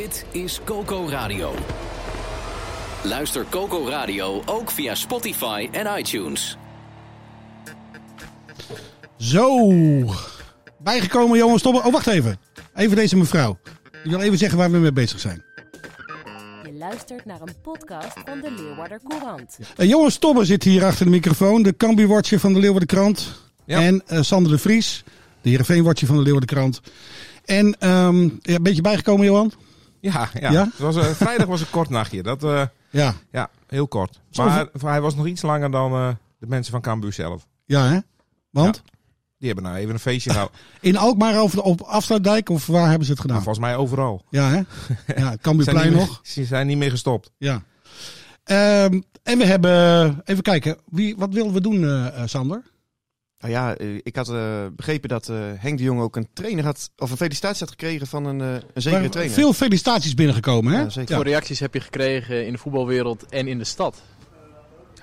Dit is Coco Radio. Luister Coco Radio ook via Spotify en iTunes. Zo, bijgekomen Johan Stobbe. Oh, wacht even. Even deze mevrouw. Ik wil even zeggen waar we mee bezig zijn. Je luistert naar een podcast van de Leeuwarder Courant. Uh, Johan Stobbe zit hier achter de microfoon. De Cambi-watcher van de Leeuwarder Krant. Ja. En uh, Sander de Vries, de Heerenveen-watcher van de Leeuwarder Krant. En um, ja, een beetje bijgekomen, Johan? Ja, ja. Ja? Het was, uh, vrijdag was een kort nachtje. Dat, uh, Ja. ja, heel kort. Maar hij was nog iets langer dan uh, de mensen van Cambuur zelf. Ja, hè? Want? Die hebben nou even een feestje gehouden. In Alkmaar over de, op Afsluitdijk of waar hebben ze het gedaan? Maar volgens mij overal. Ja, hè? Ja, Cambuurplein nog. Ze zijn niet meer gestopt. Ja. Ehm, en we hebben, even kijken, wie, wat willen we doen, eh, eh, Sander? Nou ja, eh, ik had eh, begrepen dat eh, Henk de Jong ook een trainer had, of een felicitatie had gekregen van een, eh, een zekere Maar trainer. Veel felicitaties binnengekomen, hè? Ja, zeker. Reacties heb je gekregen in de voetbalwereld en in de stad?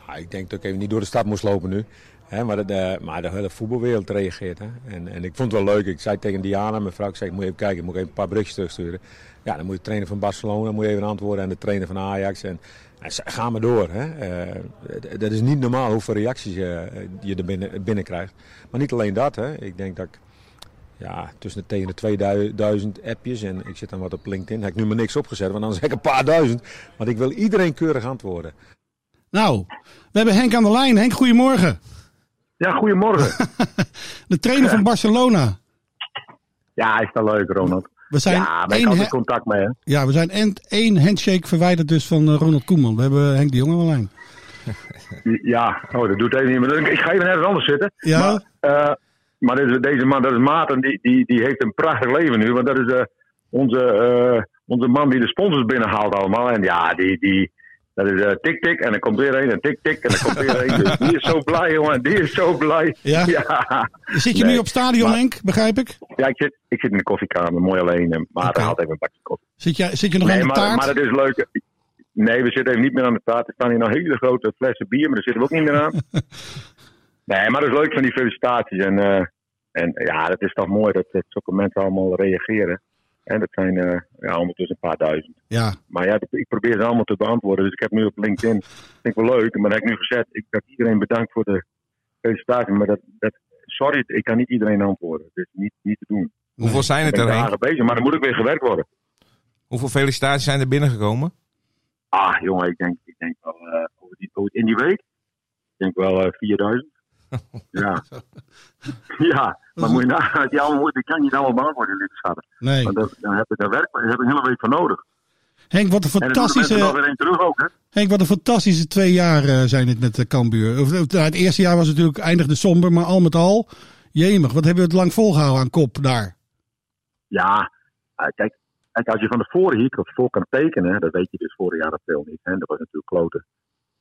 Ja, ik denk dat ik even niet door de stad moest lopen nu. Hè, maar, de, maar de hele voetbalwereld reageert. Hè. En, en ik vond het wel leuk. Ik zei tegen Diana, mijn vrouw, ik zei, ik moet even kijken, ik moet even een paar berichtjes terugsturen. Ja, dan moet je de trainer van Barcelona, moet je even antwoorden aan de trainer van Ajax. En, en ga maar door. Hè. Eh, dat is niet normaal hoeveel reacties eh, je er binnen, binnenkrijgt. Maar niet alleen dat. Hè. Ik denk dat ik ja, tussen de, tegen de 2000 appjes en ik zit dan wat op LinkedIn. Heb ik nu maar niks opgezet, want anders heb ik een paar duizend. Want ik wil iedereen keurig antwoorden. Nou, we hebben Henk aan de lijn. Henk, goedemorgen. Ja, goedemorgen. De trainer van Barcelona. ja, is dat leuk, Ronald. We zijn, ja, maar ik één, he- contact mee, hè. ja, we zijn en- één handshake verwijderd dus van eh, Ronald Koeman. We hebben Henk de Jong aan de lijn. Ja, oh, dat doet even niet meer. Ik ga even ergens anders zitten. Ja? Maar, eh, maar deze, deze man, dat is Maarten, die, die, die heeft een prachtig leven nu. Want dat is eh, onze, onze man die de sponsors binnenhaalt allemaal. En ja, die, die, dat is eh, tik-tik en dan komt weer een en tik-tik en dan komt weer een. Dus die is zo blij, jongen. Die is zo blij. Ja? ja. Zit je Nee, nu op stadion, maar- Henk? Begrijp ik? Ja, ik zit, ik zit in de koffiekamer, mooi alleen. En Maarten Oké. haalt even een bakje koffie. Zit je, zit je nog nee, aan de maar, taart? maar het is leuk. Nee, we zitten even niet meer aan de taart. Er staan hier nog hele grote flessen bier, maar daar zitten we ook niet meer aan. nee, maar het is leuk van die felicitaties. En, eh, en ja, het is toch mooi dat, dat zulke mensen allemaal reageren. En dat zijn eh, ja, ondertussen een paar duizend. Ja, Maar ja, ik probeer ze allemaal te beantwoorden. Dus ik heb nu op LinkedIn, vind ik wel leuk, maar dat heb ik nu gezet. Ik heb iedereen bedankt voor de felicitaties. Maar dat, dat, sorry, ik kan niet iedereen antwoorden. Is niet, niet te doen. Hoeveel zijn Ik het ben er, Henk? aardig bezig, maar dan moet ik weer gewerkt worden. Hoeveel felicitaties zijn er binnengekomen? Ah, jongen, ik denk, ik denk wel eh, over die, over- in die week. Ik denk wel eh 4000. Ja. ja, maar moet je nagaan, die, allemaal, die kan je niet allemaal beantwoorden, dit schatten. nee. Want daar, daar heb ik, daar werk, daar heb ik een hele week voor nodig. Henk, wat een En de fantastische, weer terug ook, hè? Henk, wat een fantastische twee jaar eh, zijn dit met de Cambuur. Of, of, nou, het eerste jaar was natuurlijk eindigde somber, maar al met al, jemig, wat hebben we het lang volgehouden aan kop daar? Ja, eh, kijk, kijk, als je van tevoren hier voor kan tekenen, dat weet je dus vorig jaar april niet. Hè, dat was natuurlijk kloten.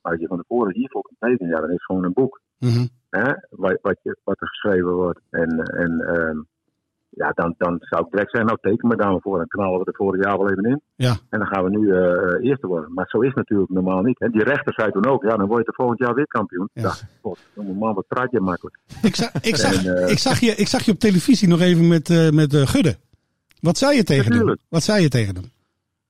Maar als je van tevoren hiervoor kan tekenen, ja, dan is het gewoon een boek. Mhm. Hè, wat, wat, je, wat er geschreven wordt. En, en ehm, ja, dan, dan zou ik direct zeggen, nou teken me daar maar voor. Dan knallen we er vorig jaar wel even in. Ja. En dan gaan we nu eh, eh, eerste worden. Maar zo is het natuurlijk normaal niet. Hè. Die rechter zei toen ook, ja, dan word je er volgend jaar weer kampioen. Ja. God, man, wat praat je makkelijk. Ik, zag, ik, zag, En, eh, ik, zag je, ik zag je op televisie nog even met, met Gudde. Wat zei je tegen hem? Natuurlijk. Wat zei je tegen hem?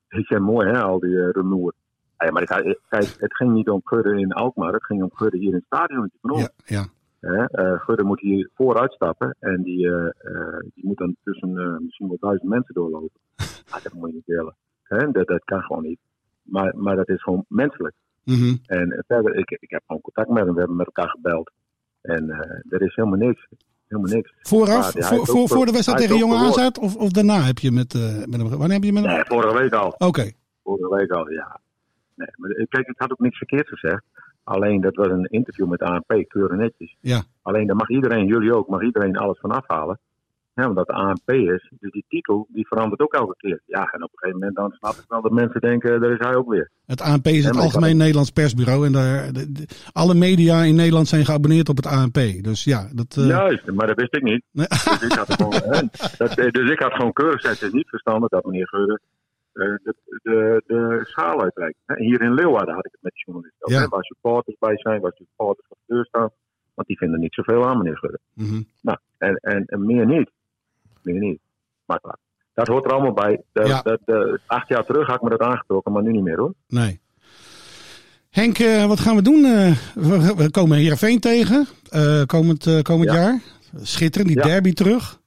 Ik zei mooi, hè, al die uh, rumoer. Ja, maar ik, kijk, het ging niet om Gudde in Alkmaar. Het ging om Gudde hier in het stadion. Ja, ja. Hè, eh, Gudde moet hier vooruit stappen en die, eh, eh, die moet dan tussen misschien wel duizend mensen doorlopen. Ah, dat moet je niet willen. Hè, dat, dat kan gewoon niet. Maar, maar dat is gewoon menselijk. Mhm. En verder, ik, ik heb gewoon contact met hem, we hebben met elkaar gebeld. En er is helemaal niks. Helemaal niks. Vooraf, voor, voor, voor de wedstrijd tegen heeft Jonge ook AZ of, of daarna heb je met, met hem... Wanneer heb je met hem... Nee, vorige week al. Oké, Vorige week al, ja. Nee, maar kijk, ik had ook niks verkeerd gezegd. Alleen dat was een interview met ANP, keurig netjes. ja. Alleen daar mag iedereen, jullie ook, mag iedereen alles van afhalen. Hè, omdat de ANP is. Dus die titel die verandert ook elke keer. Ja, en op een gegeven moment dan snap ik wel dat mensen denken, daar is hij ook weer. Het ANP is Ja, het Algemeen Nederlands Persbureau. En daar, de- de- alle media in Nederland zijn geabonneerd op het ANP. Dus ja, dat... eh, Juist, maar dat wist ik niet. Nee. Dus ik had gewoon, dat, eh, dus ik had gewoon keurig gezegd, het is niet verstandig dat meneer Geurde eh, de, de, de schaal uitreikt. Hier in Leeuwarden had ik het met de journalisten Ja. waar supporters bij zijn, waar supporters voor de deur staan. Want die vinden niet zoveel aan meneer Geurde. mhm. Nou, en, en, en meer niet. Meer niet. Maar klaar. Dat hoort er allemaal bij. Ja. eh, acht jaar terug had ik me dat aangetrokken, maar nu niet meer hoor. Nee. Henk, eh, wat gaan we doen? Eh, we, we komen Heerenveen tegen eh, komend, eh, komend Ja. jaar. Schitterend, die derby terug.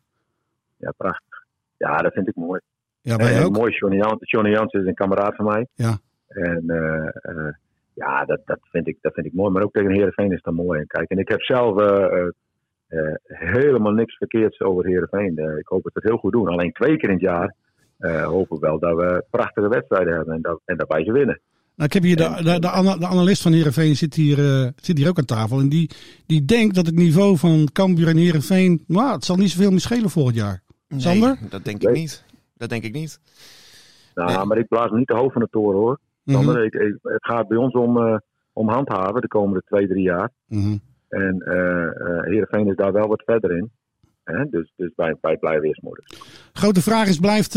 Ja, prachtig. Ja, dat vind ik mooi. Ja, wij ook. mooi, Johnny, Jan, Johnny Jansen is een kameraad van mij. Ja. En eh, eh, ja, dat, dat, vind ik, dat vind ik mooi. Maar ook tegen Heerenveen is dat mooi. En kijk, en ik heb zelf eh, eh, eh, helemaal niks verkeerds over Heerenveen. Eh, ik hoop dat we het heel goed doen. Alleen twee keer in het jaar eh, hopen we wel dat we prachtige wedstrijden hebben. En dat, en dat wij ze winnen. Nou, ik heb hier de, de, de, ana- de analist van Heerenveen zit hier, eh, zit hier ook aan tafel. En die, die denkt dat het niveau van Cambuur en Heerenveen... Nou, het zal niet zoveel meer schelen volgend jaar. Sander? Nee, dat denk ik niet. Dat denk ik niet. Nou, Nee. maar ik blaas niet de hoofd van de toren hoor. Mhm, ik, ik- het gaat bij ons om, eh, om handhaven de komende twee, drie jaar. mhm. En eh eh, Heerenveen is daar wel wat verder in. Hè? Dus, dus wij, wij blijven eerst moedig. Grote vraag is, blijft,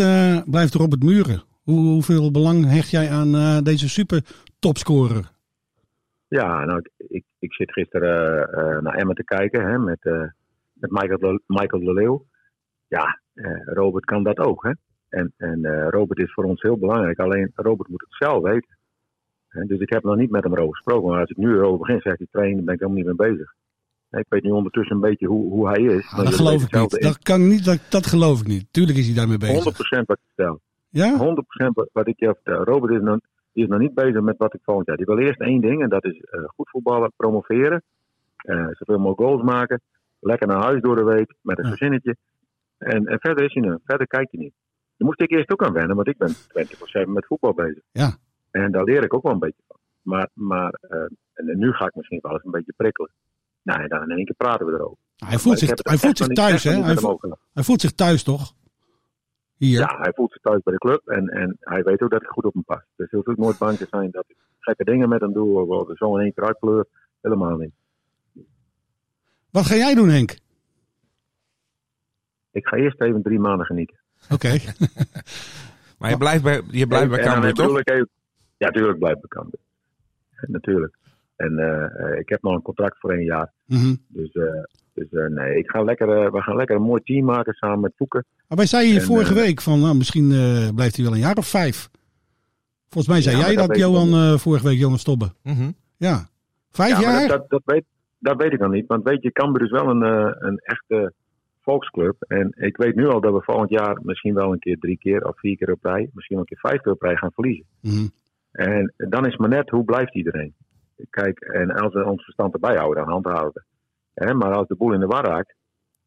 blijft Robert Muren? Hoe, hoeveel belang hecht jij aan deze super topscorer? Ja, nou, ik, ik, ik zit gisteren naar Emmen te kijken hè, met, met Michael, de, Michael de Leeuw. Ja, Robert kan dat ook. Hè? En, en eh, Robert is voor ons heel belangrijk. Alleen Robert moet het zelf weten. Hè, dus ik heb nog niet met hem erover gesproken. Maar als ik nu erover begin, zegt hij trainen, ben ik helemaal niet mee bezig. Ik weet nu ondertussen een beetje hoe, hoe hij is. Ah, dat geloof ik niet. Dat, kan niet dat, dat geloof ik niet. Tuurlijk is hij daarmee bezig. 100% wat ik vertel. Ja? 100% wat- ik je vertel. Robert is nog, die is nog niet bezig met wat ik volgend jaar. Die wil eerst één ding en dat is eh, goed voetballen, promoveren. eh, zoveel mogelijk goals maken. Lekker naar huis door de week met een Ja. gezinnetje. En, en verder is hij nu. Verder kijkt hij niet. Daar moest ik eerst ook aan wennen, want ik ben 24-7 met voetbal bezig. Ja. En daar leer ik ook wel een beetje van. Maar, maar eh, en nu ga ik misschien wel eens een beetje prikkelen. Nou, dan in één keer praten we erover. Hij voelt zich, hij voelt zich thuis, hè? Hij voelt, overlegd. hij voelt zich thuis, toch? Hier. Ja, hij voelt zich thuis bij de club en, en hij weet ook dat ik goed op hem pas. Dus hij hoeft ook nooit bang te zijn dat ik gekke dingen met hem doe of er zo in één keer uitkleur. Helemaal niet. Wat ga jij doen, Henk? Ik ga eerst even drie maanden genieten. Oké. Maar je blijft bij, je blijft bij En dan Cambuur, toch? even- ja, natuurlijk blijf ik bij Cambuur. Natuurlijk. En eh, ik heb nog een contract voor één jaar. Mhm. Dus, eh, dus eh, nee, ik ga lekker, eh, we gaan lekker een mooi team maken samen met Voeken. Maar wij zeiden hier En, vorige week van, nou, misschien eh, blijft hij wel een jaar of vijf. Volgens mij zei Ja, jij dat, Johan, eh, vorige week, Johan Stobbe. Mhm. Ja. Vijf Ja, jaar? dat, dat, dat, weet, dat weet ik nog niet. Want weet je, Cambuur is wel een, eh, een echte volksclub. En ik weet nu al dat we volgend jaar misschien wel een keer drie keer of vier keer op rij, misschien wel een keer vijf keer op rij gaan verliezen. Mhm. En dan is maar net, hoe blijft iedereen? Kijk, en als we ons verstand erbij houden, dan handhaven. Hè, maar als de boel in de war raakt,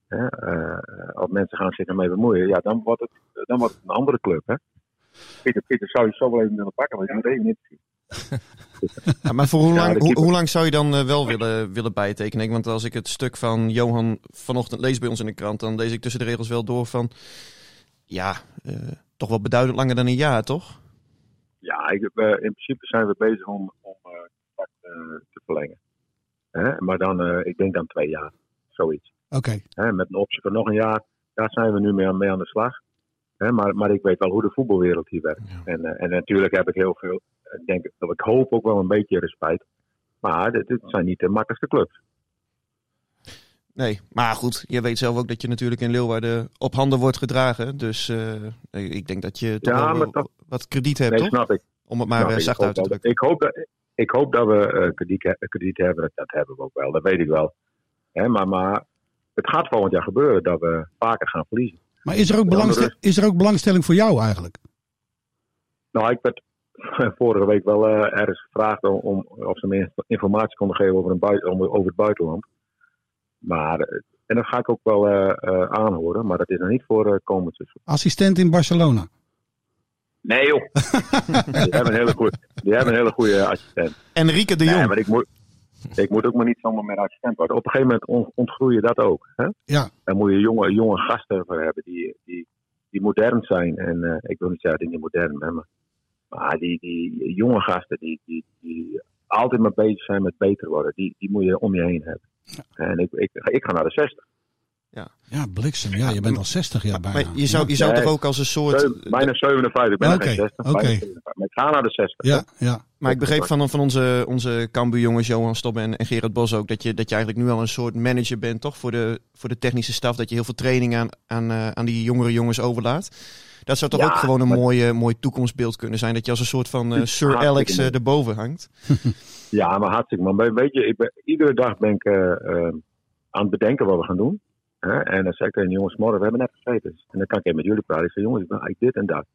hè, eh, of mensen gaan zich ermee bemoeien, ja, dan wordt het, dan wordt het een andere club. Hè? Pieter, Pieter zou je zo wel even willen pakken, maar je moet even niet zien. Ja, maar voor hoe lang, hoe, lang zou je dan eh, wel willen, willen bijtekenen? Want als ik het stuk van Johan vanochtend lees bij ons in de krant, dan lees ik tussen de regels wel door van, ja, eh, toch wel beduidend langer dan een jaar, toch? Ja, ik, eh, in principe zijn we bezig om, om contract te verlengen. Hè? Maar dan, ik denk dan twee jaar, zoiets. Oké. Met een optie van nog een jaar, daar zijn we nu mee aan, mee aan de slag. Hè? Maar, maar ik weet wel hoe de voetbalwereld hier werkt. En, eh, en natuurlijk heb ik heel veel, ik denk, ik hoop ook wel een beetje respect. Maar dit, dit zijn niet de makkelijkste clubs. Nee, maar goed, je weet zelf ook dat je natuurlijk in Leeuwarden op handen wordt gedragen. Dus eh, ik denk dat je toch Ja, wel wat krediet hebt, Nee, toch? snap ik. Om het maar eh, zacht uit te drukken. Ik hoop dat, ik hoop dat we krediet, he- krediet hebben. Dat, dat hebben we ook wel. Dat weet ik wel. Hè, maar, maar het gaat volgend jaar gebeuren dat we vaker gaan verliezen. Maar is er, ook De belangste- andere- is er ook belangstelling voor jou eigenlijk? Nou, ik werd vorige week wel eh, ergens gevraagd om, om of ze meer informatie konden geven over, een bui- om- over het buitenland. Maar, eh, en dat ga ik ook wel eh, eh, aanhoren, maar dat is nog niet voor komend seizoen. Assistent in Barcelona. Nee joh, die hebben een hele goede, die hebben een hele goede assistent. Enrique de Jong. Nee, maar ik moet, Ik moet ook maar niet zomaar meer assistent worden. Op een gegeven moment on- ontgroei je dat ook. Hè? Ja. Daar moet je jonge, jonge gasten voor hebben die, die, die modern zijn. En eh, ik wil niet zeggen dat die niet modern zijn, maar, maar die, die jonge gasten die, die, die altijd maar bezig zijn met beter worden, die, die moet je om je heen hebben. En ik, ik, ik ga naar de 60. Ja, bliksem. Ja, je bent al 60 jaar bijna. Maar je zou, je zou Nee. toch ook als een soort... Bijna 57, ik ben geen 60. oké. bijna 57. Maar ik ga naar de 60. Ja, ja. Maar ik begreep van, van onze, onze Cambuur-jongens, Johan Stobbe en, en Gerard Bos ook, dat je, dat je eigenlijk nu al een soort manager bent, toch? Voor de, voor de technische staf, dat je heel veel training aan, aan, eh, aan die jongere jongens overlaat. Dat zou toch Ja, ook gewoon een maar- mooie, mooi toekomstbeeld kunnen zijn, dat je als een soort van eh, Sir Alex eh, erboven hangt. Ja, maar hartstikke man. Weet je, ik ben, iedere dag ben ik eh, eh, aan het bedenken wat we gaan doen. Hè? En dan zeg ik tegen de jongens, morgen, we hebben net gegeten. En dan kan ik even met jullie praten. Ik zeg, jongens, ik dit en dat.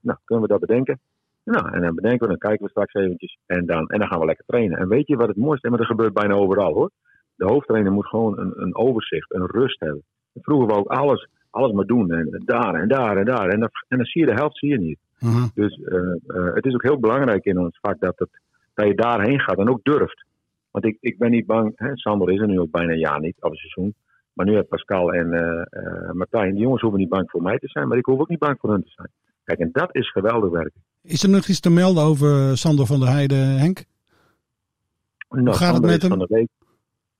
Nou, kunnen we dat bedenken? Nou, en dan bedenken we, dan kijken we straks eventjes. En dan, en dan gaan we lekker trainen. En weet je wat het mooiste is? Maar dat gebeurt bijna overal hoor. De hoofdtrainer moet gewoon een, een overzicht, een rust hebben. Vroeger wou ik alles, alles maar doen. En daar en daar en daar. En dan, en dan zie je de helft zie je niet. Mhm. Dus eh, eh, het is ook heel belangrijk in ons vak dat, het, dat je daarheen gaat en ook durft. Want ik, ik ben niet bang, hè, Sander is er nu ook bijna een jaar niet, af een seizoen. Maar nu heb Pascal en eh, Martijn, die jongens hoeven niet bang voor mij te zijn, maar ik hoef ook niet bang voor hun te zijn. Kijk, en dat is geweldig werk. Is er nog iets te melden over Sander van der Heijden, Henk? Nou, Hoe gaat het met hem? Van de week,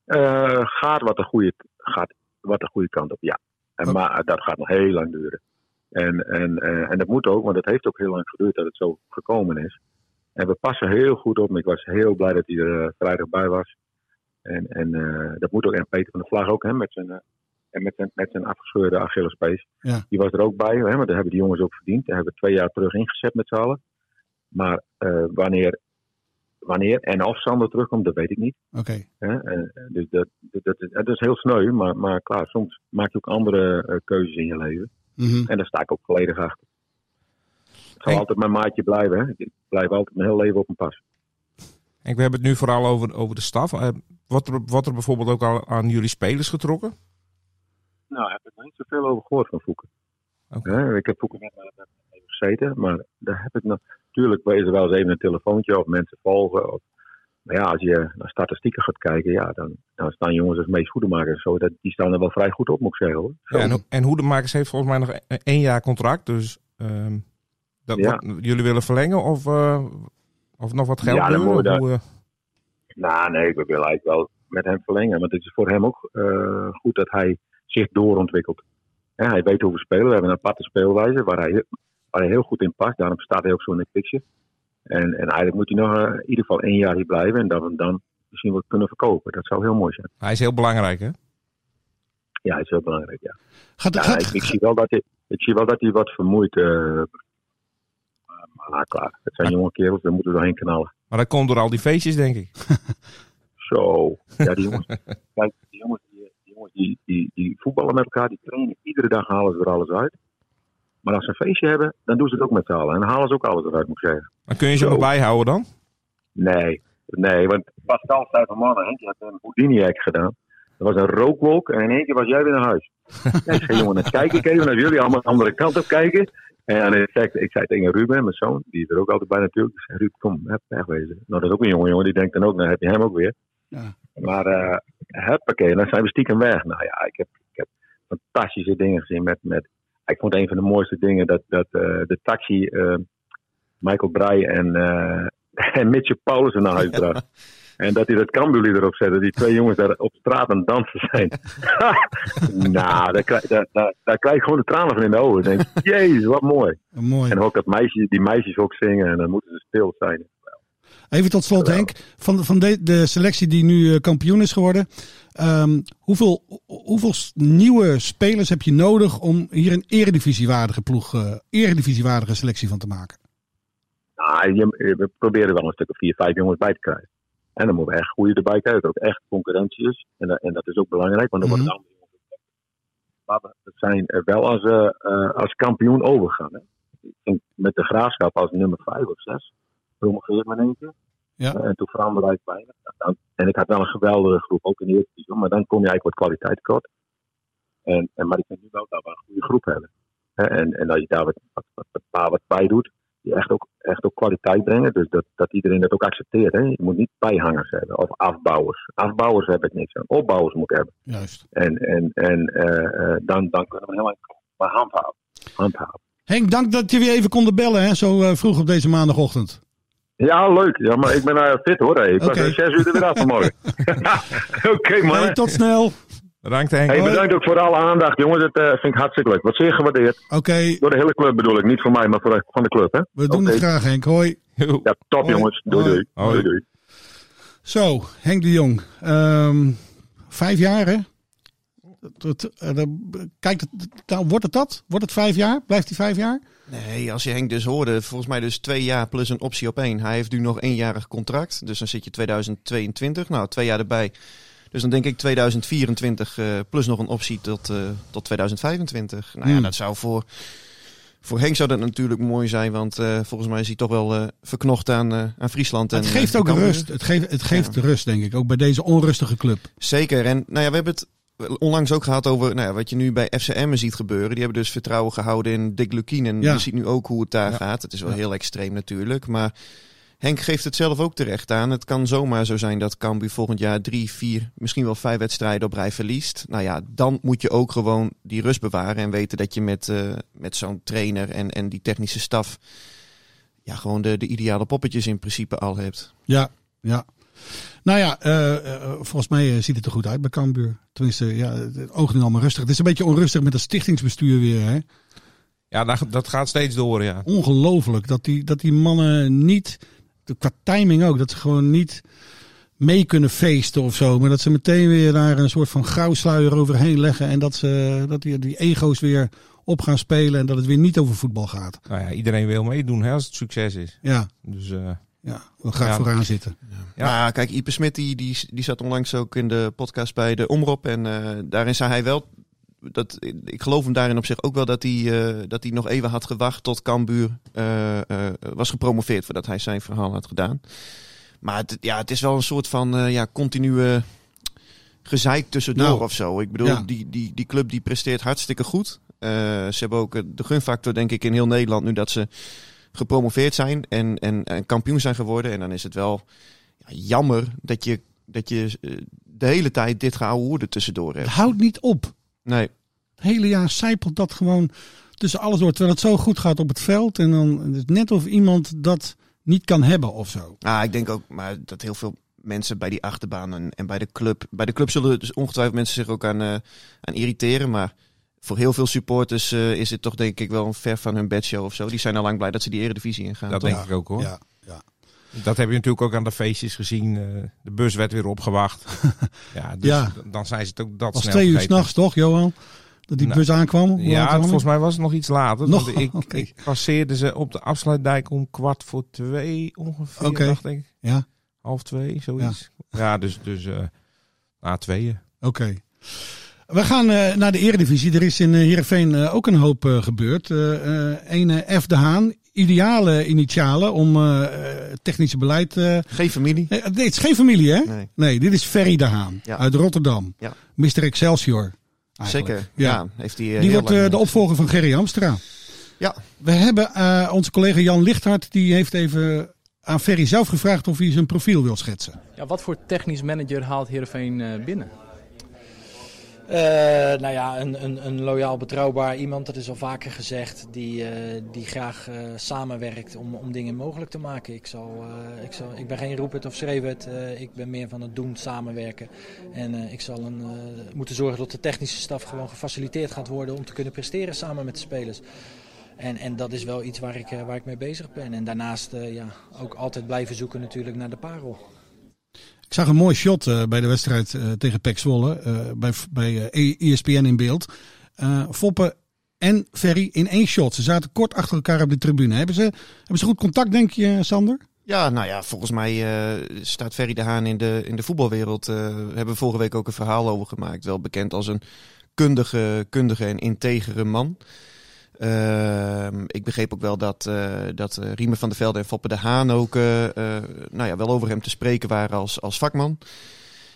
Eh, gaat, wat de goede, gaat wat de goede kant op, ja. En, Oké. Maar dat gaat nog heel lang duren. En, en, eh, en dat moet ook, want het heeft ook heel lang geduurd dat het zo gekomen is. En we passen heel goed op. Ik was heel blij dat hij er eh, vrijdag bij was. En, en eh, dat moet ook. En Peter van der Vlag ook, hè, met zijn, eh, en met zijn, met zijn afgescheurde Achillespees. Ja. Die was er ook bij, hè, want dat hebben die jongens ook verdiend. Daar hebben we twee jaar terug ingezet met z'n allen. Maar eh, wanneer, wanneer en of Sander terugkomt, dat weet ik niet. Oké. Hè? Eh, dus dat, dat, dat, is- dat is heel sneu, maar, maar klaar, soms maak je ook andere eh, keuzes in je leven. Mhm. En daar sta ik ook volledig achter. Het zal altijd mijn maatje blijven. Hè? Ik blijf altijd mijn hele leven op mijn pas. En we hebben het nu vooral over, over de staf. Wordt er, wordt er bijvoorbeeld ook al aan jullie spelers getrokken? Nou, ik heb er nog niet zoveel over gehoord van Voeken. Oké. Hè, Ik heb Voeken net met hem even gezeten, maar daar heb ik nog... Tuurlijk wees er wel eens even een telefoontje of mensen volgen. Of, maar ja, als je naar statistieken gaat kijken, ja, dan, dan staan jongens als meest goedemakers en zo. Dat, die staan er wel vrij goed op, moet ik zeggen hoor. Ja, en, en Hoedemakers heeft volgens mij nog e- één jaar contract. Dus ehm, dat, Ja. wat- jullie willen verlengen of, eh, of nog wat geld Ja, dan hoe, eh, Nou, nee, we willen eigenlijk wel met hem verlengen. Want het is voor hem ook eh, goed dat hij zich doorontwikkelt. Hè, hij weet hoe we spelen. We hebben een aparte speelwijze waar hij, waar hij heel goed in past. Daarom staat hij ook zo in picture. En, en eigenlijk moet hij nog eh, in ieder geval één jaar hier blijven. En dat we hem dan misschien wel kunnen verkopen. Dat zou heel mooi zijn. hij is heel belangrijk, hè? Ja, dat is heel belangrijk, ja. Gaat, ja gaat, ik, ik zie wel dat hij, ik zie wel dat hij wat vermoeid... eh maar klaar. Het zijn jonge kerels, daar moeten we doorheen knallen. Maar dat komt door al die feestjes, denk ik. Zo. Ja, die jongens, kijk, die jongens, jongens die, die, die voetballen met elkaar, die trainen. Iedere dag halen ze er alles uit. Maar als ze een feestje hebben, dan doen ze het ook met z'n allen. En dan halen ze ook alles eruit, moet ik zeggen. Maar kun je ze nog bijhouden dan? Nee, nee, want Pascal zei van man, Henk, je hebt een Houdini-hack gedaan. Er was een rookwolk en in één keer was jij weer naar huis. ja, ik zei, jongen, dan kijk ik even, als jullie allemaal de andere kant op kijken. En ik zei, ik zei tegen Ruben, mijn zoon, die is er ook altijd bij natuurlijk. Ik zei, Ruben, kom, heb wegwezen. Nou, dat is ook een jongen, jongen, die denkt dan ook, dan heb je hem ook weer. Ja. Maar, eh huppakee, dan zijn we stiekem weg. Nou ja, ik heb, ik heb fantastische dingen gezien met, met ik vond een van de mooiste dingen dat, dat eh, de taxi eh, Michael Breij en, eh en Mitchell Paulussen naar huis bracht. En dat hij dat Cambuur erop zette. Die twee jongens daar op straat aan het dansen zijn. nou, daar, krijg- daar, daar, daar krijg ik gewoon de tranen van in de ogen. Ik denk, jezus, wat mooi. mooi. En ook dat meisje, die meisjes ook zingen. En dan moeten ze stil zijn. Even tot slot, Henk. Van, van de, de selectie die nu eh, kampioen is geworden. ehm, hoeveel, hoeveel nieuwe spelers heb je nodig om hier een eredivisiewaardige ploeg, eh eredivisiewaardige selectie van te maken? Nou, je, we proberen wel een stuk of vier, vijf jongens bij te krijgen. En dan moeten we echt goede erbij er ook echt concurrentie is. En, dat- en dat is ook belangrijk, want dan wordt het andere jongens ook beter. Maar we zijn er wel als, eh, eh, als kampioen overgegaan. Hè. Met de graafschap als nummer vijf of zes. Promoveert men één keer. Ja. Eh, en toen veranderde ik weinig. Nou, En ik had wel een geweldige groep, ook in de eerste divisie. Maar dan kom je eigenlijk wat kwaliteit tekort. En, en, maar ik vind nu wel dat we een goede groep hebben. En, en dat je daar wat, wat, wat, een paar wat bij doet. Die echt ook echt ook kwaliteit brengen. Dus dat, dat iedereen dat ook accepteert. Hè. Je moet niet bijhangers hebben of afbouwers. Afbouwers heb ik niks aan. Opbouwers moet ik hebben. Juist. En, en, en eh, eh, dan, dan kunnen we heel erg maar handhaven. handhaven. Henk, dank dat je weer even konden bellen, hè, zo vroeg op deze maandagochtend. Ja, leuk. Ja, maar ik ben uh, fit hoor. Hey. Ik was Oké. uh, zes uur er weer af vanmorgen. Oké man. Hey, tot snel. Bedankt Henk. Hey, bedankt ook voor alle aandacht, jongens. Dat eh, vind ik hartstikke leuk. Wat zeer gewaardeerd. Oké, Door de hele club bedoel ik. Niet voor mij, maar voor de, van de club. Hè? we doen het graag, Henk. Hoi. Ja, top Hoi. jongens. Doei, doei. Hoi. doei, doei. Zo, Henk de Jong. Ehm, vijf jaar, hè? Kijk, nou, wordt het dat? Wordt het vijf jaar? Blijft hij vijf jaar? Nee, als je Henk dus hoorde, volgens mij dus twee jaar plus een optie op één. Hij heeft nu nog eenjarig contract, dus dan zit je 2022. Nou, twee jaar erbij. Dus dan denk ik 2024 eh, plus nog een optie tot, eh, tot 2025. Nou ja, Hmm. dat zou voor, voor Henk zou dat natuurlijk mooi zijn, want eh, volgens mij is hij toch wel verknocht aan, aan Friesland. het en, geeft ook rust. Het geeft, het geeft rust, denk ik. Ook bij deze onrustige club. Zeker. En nou ja, we hebben het onlangs ook gehad over nou ja, wat je nu bij FCM ziet gebeuren. Die hebben dus vertrouwen gehouden in Dick Lukien. En Ja. je ziet nu ook hoe het daar Ja. gaat. Het is wel heel extreem natuurlijk. Maar Henk geeft het zelf ook terecht aan. Het kan zomaar zo zijn dat Cambuur volgend jaar drie, vier, misschien wel vijf wedstrijden op rij verliest. Nou ja, dan moet je ook gewoon die rust bewaren. En weten dat je met, eh, met zo'n trainer en, en die technische staf... Ja, gewoon de, de ideale poppetjes in principe al hebt. Ja, ja. Nou ja, eh, eh, volgens mij eh, ziet het er goed uit bij Cambuur. Tenminste, ja, het oogt nu allemaal rustig. Het is een beetje onrustig met het stichtingsbestuur weer. Hè? Ja, dat, dat gaat steeds door, ja. Ongelooflijk dat die, dat die mannen niet, qua timing ook, dat ze gewoon niet mee kunnen feesten of zo. Maar dat ze meteen weer daar een soort van grauwsluier overheen leggen. En dat, ze, dat die, die ego's weer op gaan spelen. En dat het weer niet over voetbal gaat. Nou ja, iedereen wil meedoen hè, als het succes is. Ja, Dus eh, ja we gaan Ja. vooraan zitten. Ja. Maar kijk, Ipe Smit die, die, die zat onlangs ook in de podcast bij de Omroep. En eh, daarin zei hij wel, dat, ik geloof hem daarin op zich ook wel, dat hij, eh, dat hij nog even had gewacht tot Cambuur eh, eh, was gepromoveerd voordat hij zijn verhaal had gedaan. Maar het, ja, het is wel een soort van eh, ja, continue gezeik tussendoor Nou, of zo. Ik bedoel, ja. die, die, die club die presteert hartstikke goed. Eh, ze hebben ook de gunfactor, denk ik, in heel Nederland nu dat ze gepromoveerd zijn en, en, en kampioen zijn geworden. En dan is het wel ja, jammer dat je, dat je eh, de hele tijd dit gehouden hoorde tussendoor Het hebt. houdt niet op. Nee, Het hele jaar zijpelt dat gewoon tussen alles door. Terwijl het zo goed gaat op het veld. En dan het net of iemand dat niet kan hebben of zo. ah, ik denk ook maar dat heel veel mensen bij die achterbaan en, en bij de club... Bij de club zullen dus ongetwijfeld mensen zich ook aan, eh, aan irriteren, maar... Voor heel veel supporters eh, is het toch denk ik wel een ver van hun bedshow of zo. Die zijn al lang blij dat ze die eredivisie ingaan. dat toch? denk ik ook hoor. Ja, ja. Dat heb je natuurlijk ook aan de feestjes gezien. eh, de bus werd weer opgewacht. ja, dus Ja. dan zijn ze het ook dat Het was snel twee uur s'nachts toch, Johan? Dat die Nou, bus aankwam? Ja, volgens mij was het nog iets later. Nog? Want ik, passeerde ze op de afsluitdijk om kwart voor twee ongeveer, Oké. dacht ik. Ja, Half twee, zoiets. Ja, dus, dus eh na tweeën. oké. We gaan eh, naar de eredivisie. Er is in eh, Heerenveen eh, ook een hoop eh, gebeurd. Eh eh, een eh, F. de Haan, ideale initialen om technische beleid... eh, Geen familie. nee, het is geen familie, hè? Nee. Nee, dit is Ferry de Haan Ja. uit Rotterdam. Ja. Mr. Excelsior. eigenlijk. Zeker. Ja. Ja. heeft hij, eh, Die heel wordt eh, de opvolger van Gerry Amstra. Ja. We hebben eh, onze collega Jan Lichthart, die heeft even aan Ferry zelf gevraagd of hij zijn profiel wil schetsen. Ja, wat voor technisch manager haalt Heerenveen eh, binnen? Eh, nou ja, een, een, een loyaal, betrouwbaar iemand, dat is al vaker gezegd, die, eh, die graag eh, samenwerkt om, om dingen mogelijk te maken. Ik, zal, ik, zal, ik ben geen roep het of eh, ik ben meer van het doen, samenwerken. En ik zal een, moeten zorgen dat de technische staf gewoon gefaciliteerd gaat worden om te kunnen presteren samen met de spelers. En, en dat is wel iets waar ik, waar ik mee bezig ben. En daarnaast ja, ook altijd blijven zoeken natuurlijk naar de parel. Ik zag een mooi shot eh, bij de wedstrijd eh, tegen PEC Zwolle, eh, bij, bij ESPN in beeld. Eh Foppe en Ferry in één shot. Ze zaten kort achter elkaar op de tribune. Hebben ze, hebben ze goed contact, denk je, Sander? Ja, nou ja, volgens mij staat Ferry de Haan in de, in de voetbalwereld. eh hebben we vorige week ook een verhaal over gemaakt. Wel bekend als een kundige, kundige en integere man. Ehm, ik begreep ook wel dat, eh dat eh, Riemen van der Velde en Foppe de Haan ook eh, nou ja, wel over hem te spreken waren als, als vakman.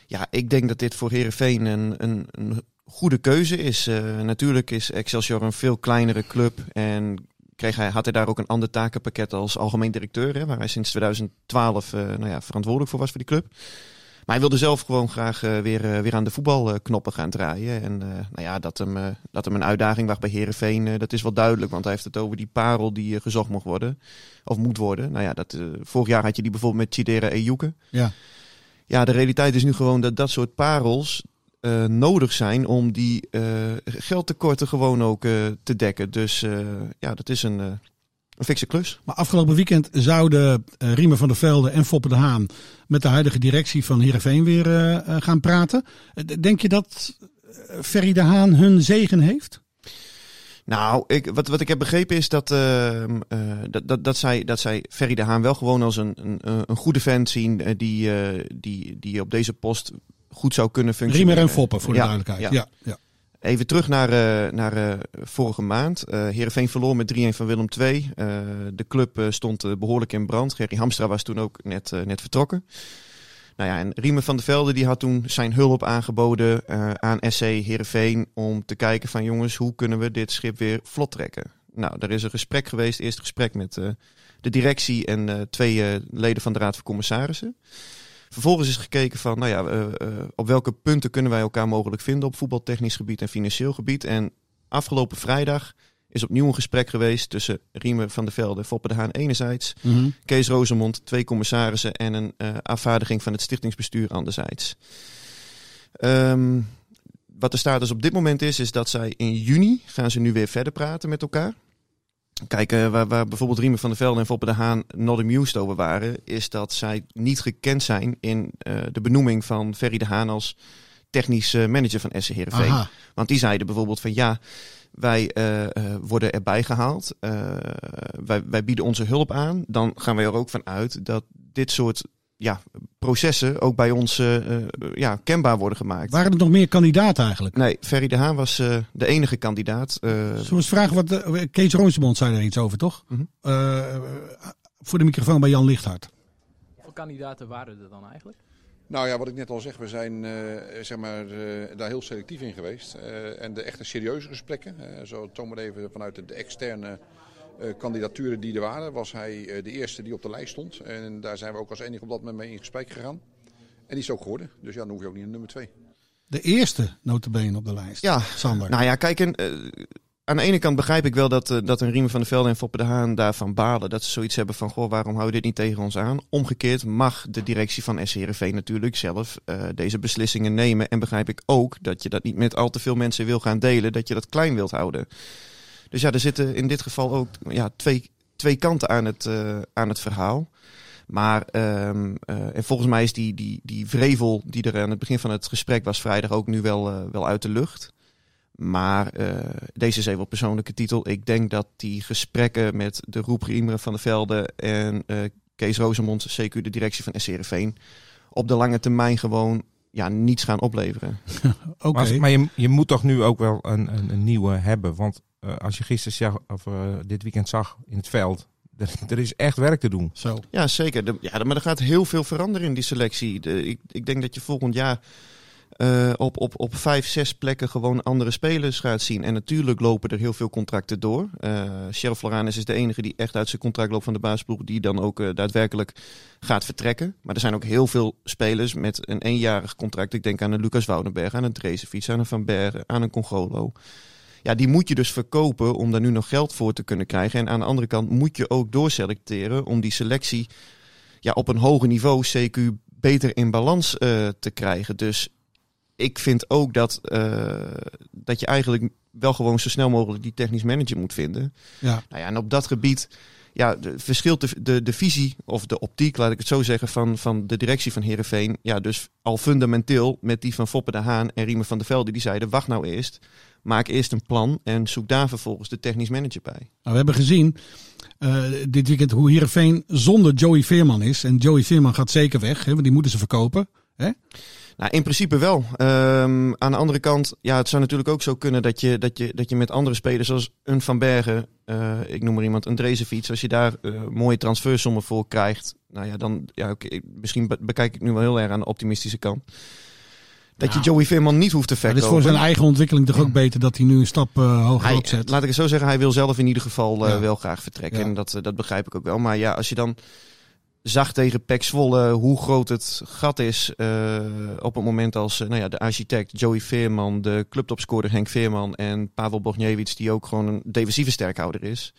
Ja, ik denk dat dit voor Herenveen een, een, een goede keuze is. Natuurlijk is Excelsior een veel kleinere club en kreeg hij, had hij daar ook een ander takenpakket als algemeen directeur. Waar hij sinds 2012 eh, nou ja, verantwoordelijk voor was voor die club. Maar hij wilde zelf gewoon graag eh, weer, eh, weer aan de voetbalknoppen gaan draaien. En eh, nou ja, dat hem, dat hem een uitdaging was bij Herenveen, dat is wel duidelijk. Want hij heeft het over die parel die gezocht mocht worden. Of moet worden. Nou ja, dat, vorig jaar had je die bijvoorbeeld met Chidera Ejuke. Ja. Ja, de realiteit is nu gewoon dat dat soort parels nodig zijn om die geldtekorten gewoon ook te dekken. Dus ja, dat is een, een fikse klus. Maar afgelopen weekend zouden eh, Riemer van der Velde en Foppe de Haan met de huidige directie van Heerenveen weer eh, eh, gaan praten. Denk je dat Ferry de Haan hun zegen heeft? Nou, ik, wat, wat ik heb begrepen is dat, ehm, eh, dat, dat, dat, zij, dat zij Ferry de Haan wel gewoon als een, een, een goede vent zien die, die, die op deze post goed zou kunnen functioneren. Riemer en Foppe, voor de Ja, duidelijkheid. Ja. Ja, Even terug naar, eh, naar eh, vorige maand. Eh Heerenveen verloor met 3-1 van Willem II. De club stond eh, behoorlijk in brand. Gerry Hamstra was toen ook net, net vertrokken. Nou ja, en Riemer van der Velde die had toen zijn hulp aangeboden aan SC Heerenveen... om te kijken van jongens, hoe kunnen we dit schip weer vlot trekken? Nou, er is een gesprek geweest. Eerst gesprek met de directie en twee leden van de Raad van Commissarissen. Vervolgens is gekeken van, nou ja, eh, eh, op welke punten kunnen wij elkaar mogelijk vinden op voetbaltechnisch gebied en financieel gebied. En afgelopen vrijdag is opnieuw een gesprek geweest tussen Riemer van der Velde Foppe de Haan enerzijds. Mhm. Kees Rozemond, twee commissarissen en een eh, afvaardiging van het stichtingsbestuur anderzijds. Ehm, wat de status op dit moment is, is dat zij in juni gaan ze nu weer verder praten met elkaar. Kijk, eh, waar, waar bijvoorbeeld Riemer van der Velde en Foppe de Haan not amused over waren, is dat zij niet gekend zijn in eh, de benoeming van Ferry de Haan als technisch manager van SC Heerenveen. Aha. Want die zeiden bijvoorbeeld van ja, wij eh, worden erbij gehaald, eh, wij, wij bieden onze hulp aan. Dan gaan wij er ook van uit dat dit soort ja, processen ook bij ons eh, eh, ja, kenbaar worden gemaakt. Waren er nog meer kandidaten eigenlijk? Nee, Ferry de Haan was eh, de enige kandidaat. eh, Zullen we eens vragen wat Kees Roosebond zei er iets over, toch? Mhm. Eh, voor de microfoon bij Jan Lichthart. Hoeveel kandidaten waren er dan eigenlijk? Nou ja, wat ik net al zeg, we zijn eh, zeg maar, eh, daar heel selectief in geweest. Eh, en de echte serieuze gesprekken, zo toon maar even vanuit de, de externe kandidaturen die er waren, was hij eh, de eerste die op de lijst stond. En daar zijn we ook als enige op dat moment mee in gesprek gegaan. En die is ook geworden. Dus ja, dan hoef je ook niet naar nummer twee. De eerste notabene op de lijst. Ja, Sander. Nou ja, kijk, en, eh, aan de ene kant begrijp ik wel dat, eh, dat een Riemen van der Velde en Foppe de Haan daarvan balen. Dat ze zoiets hebben van, goh, waarom hou je dit niet tegen ons aan? Omgekeerd mag de directie van SC Heerenveen natuurlijk zelf eh, deze beslissingen nemen. En begrijp ik ook dat je dat niet met al te veel mensen wil gaan delen, dat je dat klein wilt houden. Dus ja, er zitten in dit geval ook ja, twee, twee kanten aan het, eh, aan het verhaal. Maar ehm, eh, en volgens mij is die, die, die vrevel die er aan het begin van het gesprek was vrijdag ook nu wel, eh, wel uit de lucht. Maar deze is even op persoonlijke titel. Ik denk dat die gesprekken met de Roep van der Velde en Kees Rozemond, CQ de directie van SCRV, op de lange termijn gewoon ja, niets gaan opleveren. Oké. Maar, maar je, je moet toch nu ook wel een, een, een nieuwe hebben. Want eh, als je gisteren zag, of eh, dit weekend zag in het veld, er, er is echt werk te doen. Zo. Ja, zeker. De- ja, maar er gaat heel veel veranderen in die selectie. De, ik, ik denk dat je volgend jaar eh, op, op, op vijf, zes plekken gewoon andere spelers gaat zien. En natuurlijk lopen er heel veel contracten door. Eh Sheriff is de enige die echt uit zijn contract loopt van de basisploeg, die dan ook eh, daadwerkelijk gaat vertrekken. Maar er zijn ook heel veel spelers met een eenjarig contract. Ik denk aan een Lucas Woudenberg, aan een Drezenfiets, aan een Van Bergen, aan een Congolo. Ja, die moet je dus verkopen om daar nu nog geld voor te kunnen krijgen. En aan de andere kant moet je ook doorselecteren om die selectie ja, op een hoger niveau, CQ, beter in balans te krijgen. Dus ik vind ook dat, eh, dat je eigenlijk wel gewoon zo snel mogelijk die technisch manager moet vinden. Ja. Nou ja, en op dat gebied ja, verschilt de, de, de visie of de optiek, laat ik het zo zeggen, van, van de directie van Heerenveen. Ja, dus al fundamenteel met die van Foppe de Haan en Riemen van der Velde. Die zeiden, wacht nou eerst, maak eerst een plan en zoek daar vervolgens de technisch manager bij. Nou, we hebben gezien eh, dit weekend hoe Heerenveen zonder Joey Veerman is. En Joey Veerman gaat zeker weg, hè, want die moeten ze verkopen. Hè? Nou, in principe wel. Ehm, aan de andere kant, ja, het zou natuurlijk ook zo kunnen dat je, dat je, dat je met andere spelers zoals een Van Bergen, eh, ik noem maar iemand, een Drezenfiets, als je daar eh, mooie transfersommen voor krijgt, nou ja, dan, ja, oké, misschien be- bekijk ik nu wel heel erg aan de optimistische kant. Dat je Joey Veerman niet hoeft te Het verkopen. is voor zijn eigen ontwikkeling toch ook beter dat hij nu een stap eh, hoger Hij, opzet. laat ik het zo zeggen, hij wil zelf in ieder geval Ja. wel graag vertrekken. Ja. En dat, dat begrijp ik ook wel. Maar ja, als je dan zag tegen Pek Zwolle hoe groot het gat is eh, op het moment als eh, nou ja, de architect Joey Veerman, de clubtopscorer Henk Veerman en Pavel Bogniewicz, die ook gewoon een defensieve sterkhouder is.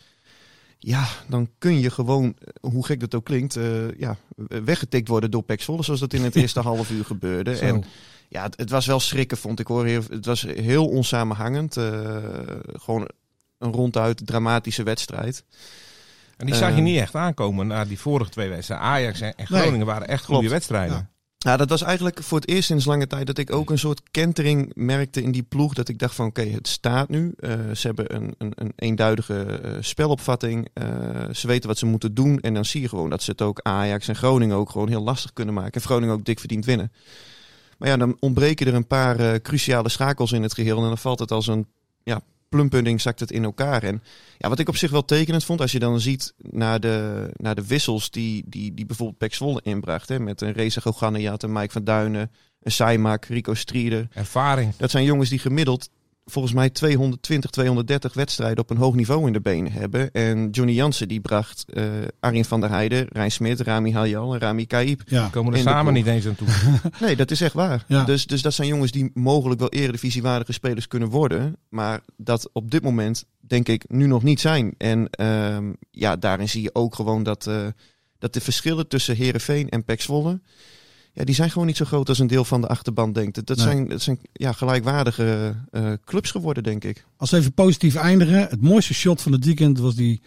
Ja, dan kun je gewoon, eh, hoe gek dat ook klinkt, ja, weggetikt worden door Pek Zwolle, zoals dat in het eerste half uur gebeurde. Zo. En ja, het, het was wel schrikken, vond ik hoor. Het was heel onsamenhangend. gewoon een ronduit dramatische wedstrijd. En die zag je Eh, niet echt aankomen na die vorige twee wedstrijden. Ajax en Nee, Groningen waren echt goede klopt. wedstrijden. Ja, dat was eigenlijk voor het eerst sinds lange tijd dat ik ook een soort kentering merkte in die ploeg. Dat ik dacht van oké, het staat nu. Eh, ze hebben een, een, een eenduidige eh, spelopvatting. Eh, ze weten wat ze moeten doen. En dan zie je gewoon dat ze het ook Ajax en Groningen ook gewoon heel lastig kunnen maken. En Groningen ook dik verdiend winnen. Maar ja, dan ontbreken er een paar cruciale schakels in het geheel. En dan valt het als een ja, plumpudding zakt het in elkaar. En ja, wat ik op zich wel tekenend vond, als je dan ziet naar de, naar de wissels die, die, die bijvoorbeeld Pek Zwolle inbracht. Hè, met een Reza Goganiat, een Mike van Duinen, een Saimak, Rico Strieder. Ervaring. Dat zijn jongens die gemiddeld volgens mij 220, 230 wedstrijden op een hoog niveau in de benen hebben. En Johnny Jansen die bracht eh Arjen van der Heijden, Rijn Smit, Rami Haljal en Rami Kaib. Ja. Komen er samen niet eens aan toe. Nee, dat is echt waar. Ja. Dus, dus dat zijn jongens die mogelijk wel eredivisiewaardige spelers kunnen worden. Maar dat op dit moment denk ik nu nog niet zijn. En ehm, ja, daarin zie je ook gewoon dat, eh, dat de verschillen tussen Herenveen en Pek Zwolle... Ja, die zijn gewoon niet zo groot als een deel van de achterban denkt. Dat, Nee. zijn, dat zijn ja, gelijkwaardige eh, clubs geworden, denk ik. Als we even positief eindigen. Het mooiste shot van het weekend was die,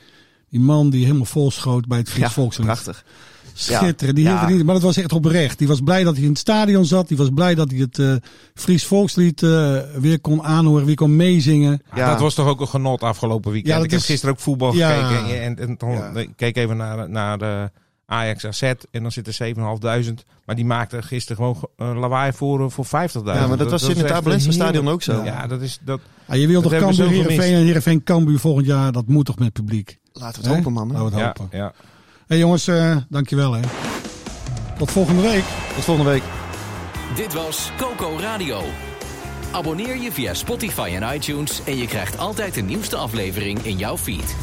die man die helemaal vol schoot bij het Fries Ja, Volkslied. prachtig. Schitterend. Die Ja. hield niet, maar dat was echt oprecht. Die was blij dat hij in het stadion zat. Die was blij dat hij het eh Fries Volkslied eh, weer kon aanhoren, weer kon meezingen. Ja, Dat was toch ook een genot afgelopen weekend. Ja, ik heb is- gisteren ook voetbal Ja. gekeken. En, en ik keek even naar, naar de Ajax AZ. En dan zitten 7.500. Maar die maakte gisteren gewoon eh, lawaai voor, eh, voor 50.000. Ja, maar dat was in het heerlijk. stadion ook zo. Ja, dat is... Dat, Ah, je wilt dat toch Cambuur. Heerenveen en Heerenveen Cambuur volgend jaar. Dat moet toch met publiek. Laten we het hopen, man. hè? Laten we het Ja, hopen. ja. Hey jongens, eh, dankjewel hè. Tot volgende week. Tot volgende week. Dit was Coco Radio. Abonneer je via Spotify en iTunes en je krijgt altijd de nieuwste aflevering in jouw feed.